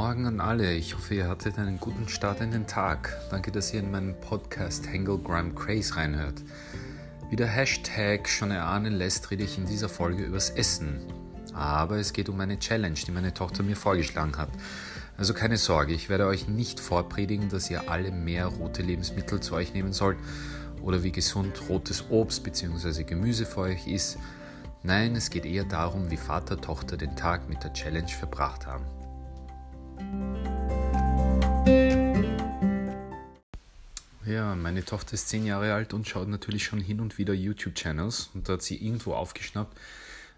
Morgen an alle. Ich hoffe, ihr hattet einen guten Start in den Tag. Danke, dass ihr in meinen Podcast Hanglegram Craze reinhört. Wie der Hashtag schon erahnen lässt, rede ich in dieser Folge übers Essen. Aber es geht um eine Challenge, die meine Tochter mir vorgeschlagen hat. Also keine Sorge, ich werde euch nicht vorpredigen, dass ihr alle mehr rote Lebensmittel zu euch nehmen sollt oder wie gesund rotes Obst bzw. Gemüse für euch ist. Nein, es geht eher darum, wie Vater Tochter den Tag mit der Challenge verbracht haben. Ja, meine Tochter ist zehn Jahre alt und schaut natürlich schon hin und wieder YouTube-Channels und da hat sie irgendwo aufgeschnappt,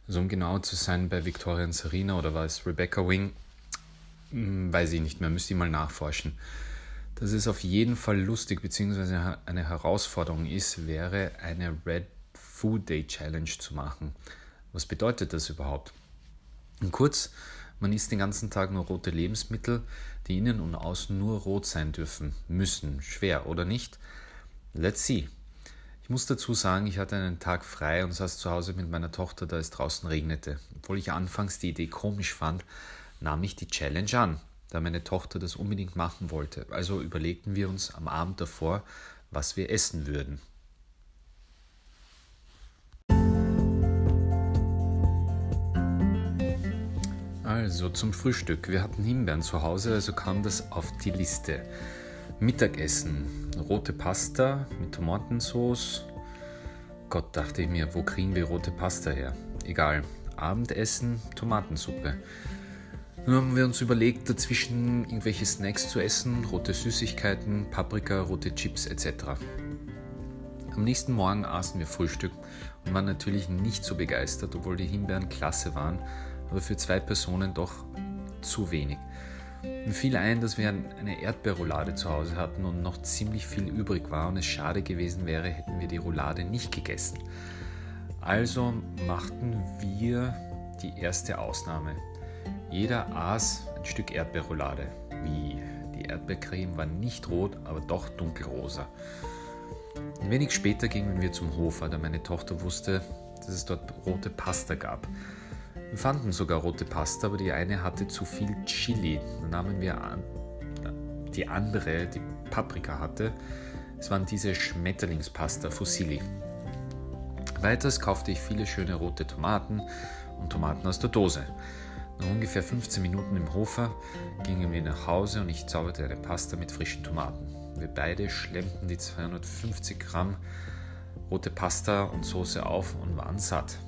also um genau zu sein, bei Victoria und Serena oder war es Rebecca Wing, hm, weiß ich nicht mehr, müsste ich mal nachforschen. Dass es auf jeden Fall lustig bzw. eine Herausforderung ist, wäre eine Red Food Day Challenge zu machen. Was bedeutet das überhaupt? Und kurz, man isst den ganzen Tag nur rote Lebensmittel, die innen und außen nur rot sein dürfen, müssen, schwer oder nicht? Let's see. Ich muss dazu sagen, ich hatte einen Tag frei und saß zu Hause mit meiner Tochter, da es draußen regnete. Obwohl ich anfangs die Idee komisch fand, nahm ich die Challenge an, da meine Tochter das unbedingt machen wollte. Also überlegten wir uns am Abend davor, was wir essen würden. Also zum Frühstück. Wir hatten Himbeeren zu Hause, also kam das auf die Liste. Mittagessen. Rote Pasta mit Tomatensauce. Gott, dachte ich mir, wo kriegen wir rote Pasta her? Egal. Abendessen, Tomatensuppe. Nun haben wir uns überlegt, dazwischen irgendwelche Snacks zu essen, rote Süßigkeiten, Paprika, rote Chips etc. Am nächsten Morgen aßen wir Frühstück und waren natürlich nicht so begeistert, obwohl die Himbeeren klasse waren aber für zwei Personen doch zu wenig. Mir fiel ein, dass wir eine Erdbeerroulade zu Hause hatten und noch ziemlich viel übrig war und es schade gewesen wäre, hätten wir die Roulade nicht gegessen. Also machten wir die erste Ausnahme. Jeder aß ein Stück Erdbeerroulade. Wie? Die Erdbeercreme war nicht rot, aber doch dunkelrosa. Ein wenig später gingen wir zum Hofer, da meine Tochter wusste, dass es dort rote Pasta gab. Wir fanden sogar rote Pasta, aber die eine hatte zu viel Chili. Dann nahmen wir an, die andere, die Paprika hatte. Es waren diese Schmetterlingspasta Fusilli. Weiters kaufte ich viele schöne rote Tomaten und Tomaten aus der Dose. Nach ungefähr 15 Minuten im Hofer gingen wir nach Hause und ich zauberte eine Pasta mit frischen Tomaten. Wir beide schlemmten die 250 Gramm rote Pasta und Soße auf und waren satt.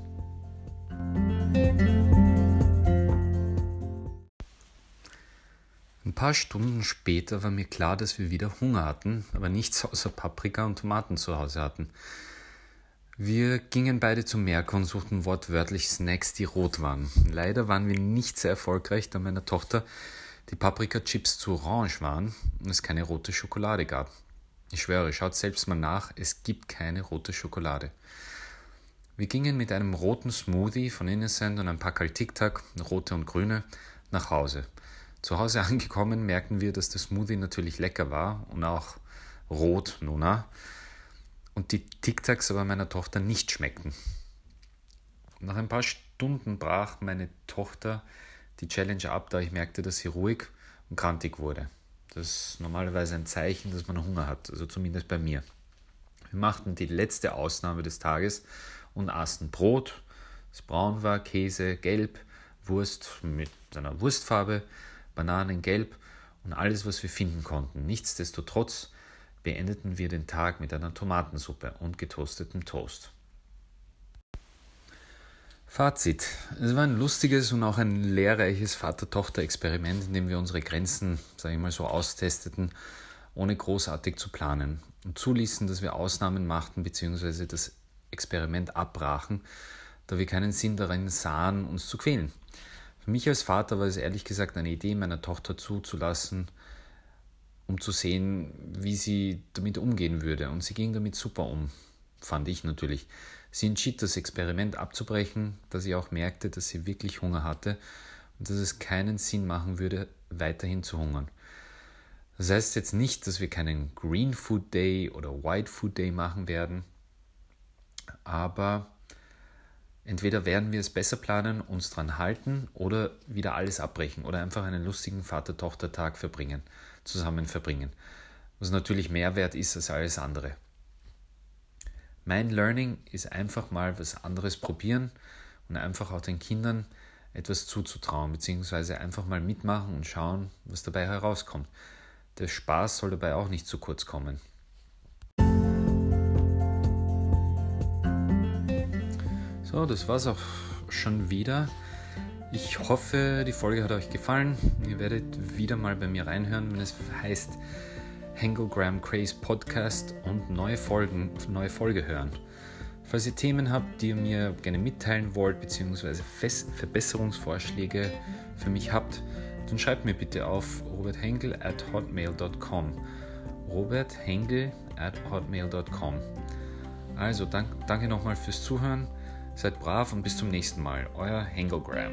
Ein paar Stunden später war mir klar, dass wir wieder Hunger hatten, aber nichts außer Paprika und Tomaten zu Hause hatten. Wir gingen beide zum Merkur und suchten wortwörtlich Snacks, die rot waren. Leider waren wir nicht sehr erfolgreich, da meiner Tochter die Paprika-Chips zu orange waren und es keine rote Schokolade gab. Ich schwöre, schaut selbst mal nach, es gibt keine rote Schokolade. Wir gingen mit einem roten Smoothie von Innocent und ein paar Tic-Tac, rote und grüne, nach Hause. Zu Hause angekommen merkten wir, dass der Smoothie natürlich lecker war und auch rot, Nuna, und die Tic-Tacs aber meiner Tochter nicht schmeckten. Nach ein paar Stunden brach meine Tochter die Challenge ab, da ich merkte, dass sie ruhig und krantig wurde. Das ist normalerweise ein Zeichen, dass man Hunger hat, also zumindest bei mir. Wir machten die letzte Ausnahme des Tages und aßen Brot, das braun war, Käse gelb, Wurst mit einer Wurstfarbe, Bananen gelb und alles, was wir finden konnten. Nichtsdestotrotz beendeten wir den Tag mit einer Tomatensuppe und getoastetem Toast. Fazit. Es war ein lustiges und auch ein lehrreiches Vater-Tochter-Experiment, in dem wir unsere Grenzen, sage ich mal so, austesteten, ohne großartig zu planen und zuließen, dass wir Ausnahmen machten bzw. das Experiment abbrachen, da wir keinen Sinn darin sahen, uns zu quälen. Für mich als Vater war es ehrlich gesagt eine Idee, meiner Tochter zuzulassen, um zu sehen, wie sie damit umgehen würde. Und sie ging damit super um, fand ich natürlich. Sie entschied, das Experiment abzubrechen, da sie auch merkte, dass sie wirklich Hunger hatte und dass es keinen Sinn machen würde, weiterhin zu hungern. Das heißt jetzt nicht, dass wir keinen Green Food Day oder White Food Day machen werden, aber Entweder werden wir es besser planen, uns dran halten oder wieder alles abbrechen oder einfach einen lustigen Vater-Tochter-Tag verbringen, zusammen verbringen, was natürlich mehr wert ist als alles andere. Mein Learning ist einfach mal was anderes probieren und einfach auch den Kindern etwas zuzutrauen, beziehungsweise einfach mal mitmachen und schauen, was dabei herauskommt. Der Spaß soll dabei auch nicht zu kurz kommen. So, das war's auch schon wieder. Ich hoffe, die Folge hat euch gefallen. Ihr werdet wieder mal bei mir reinhören, wenn es heißt Hanglegram Craze Podcast und neue Folgen, neue Folge hören. Falls ihr Themen habt, die ihr mir gerne mitteilen wollt, beziehungsweise Verbesserungsvorschläge für mich habt, dann schreibt mir bitte auf roberthengel at hotmail.com. Robert Hengel at hotmail.com. Also dank, danke nochmal fürs Zuhören. Seid brav und bis zum nächsten Mal. Euer Hengelgram.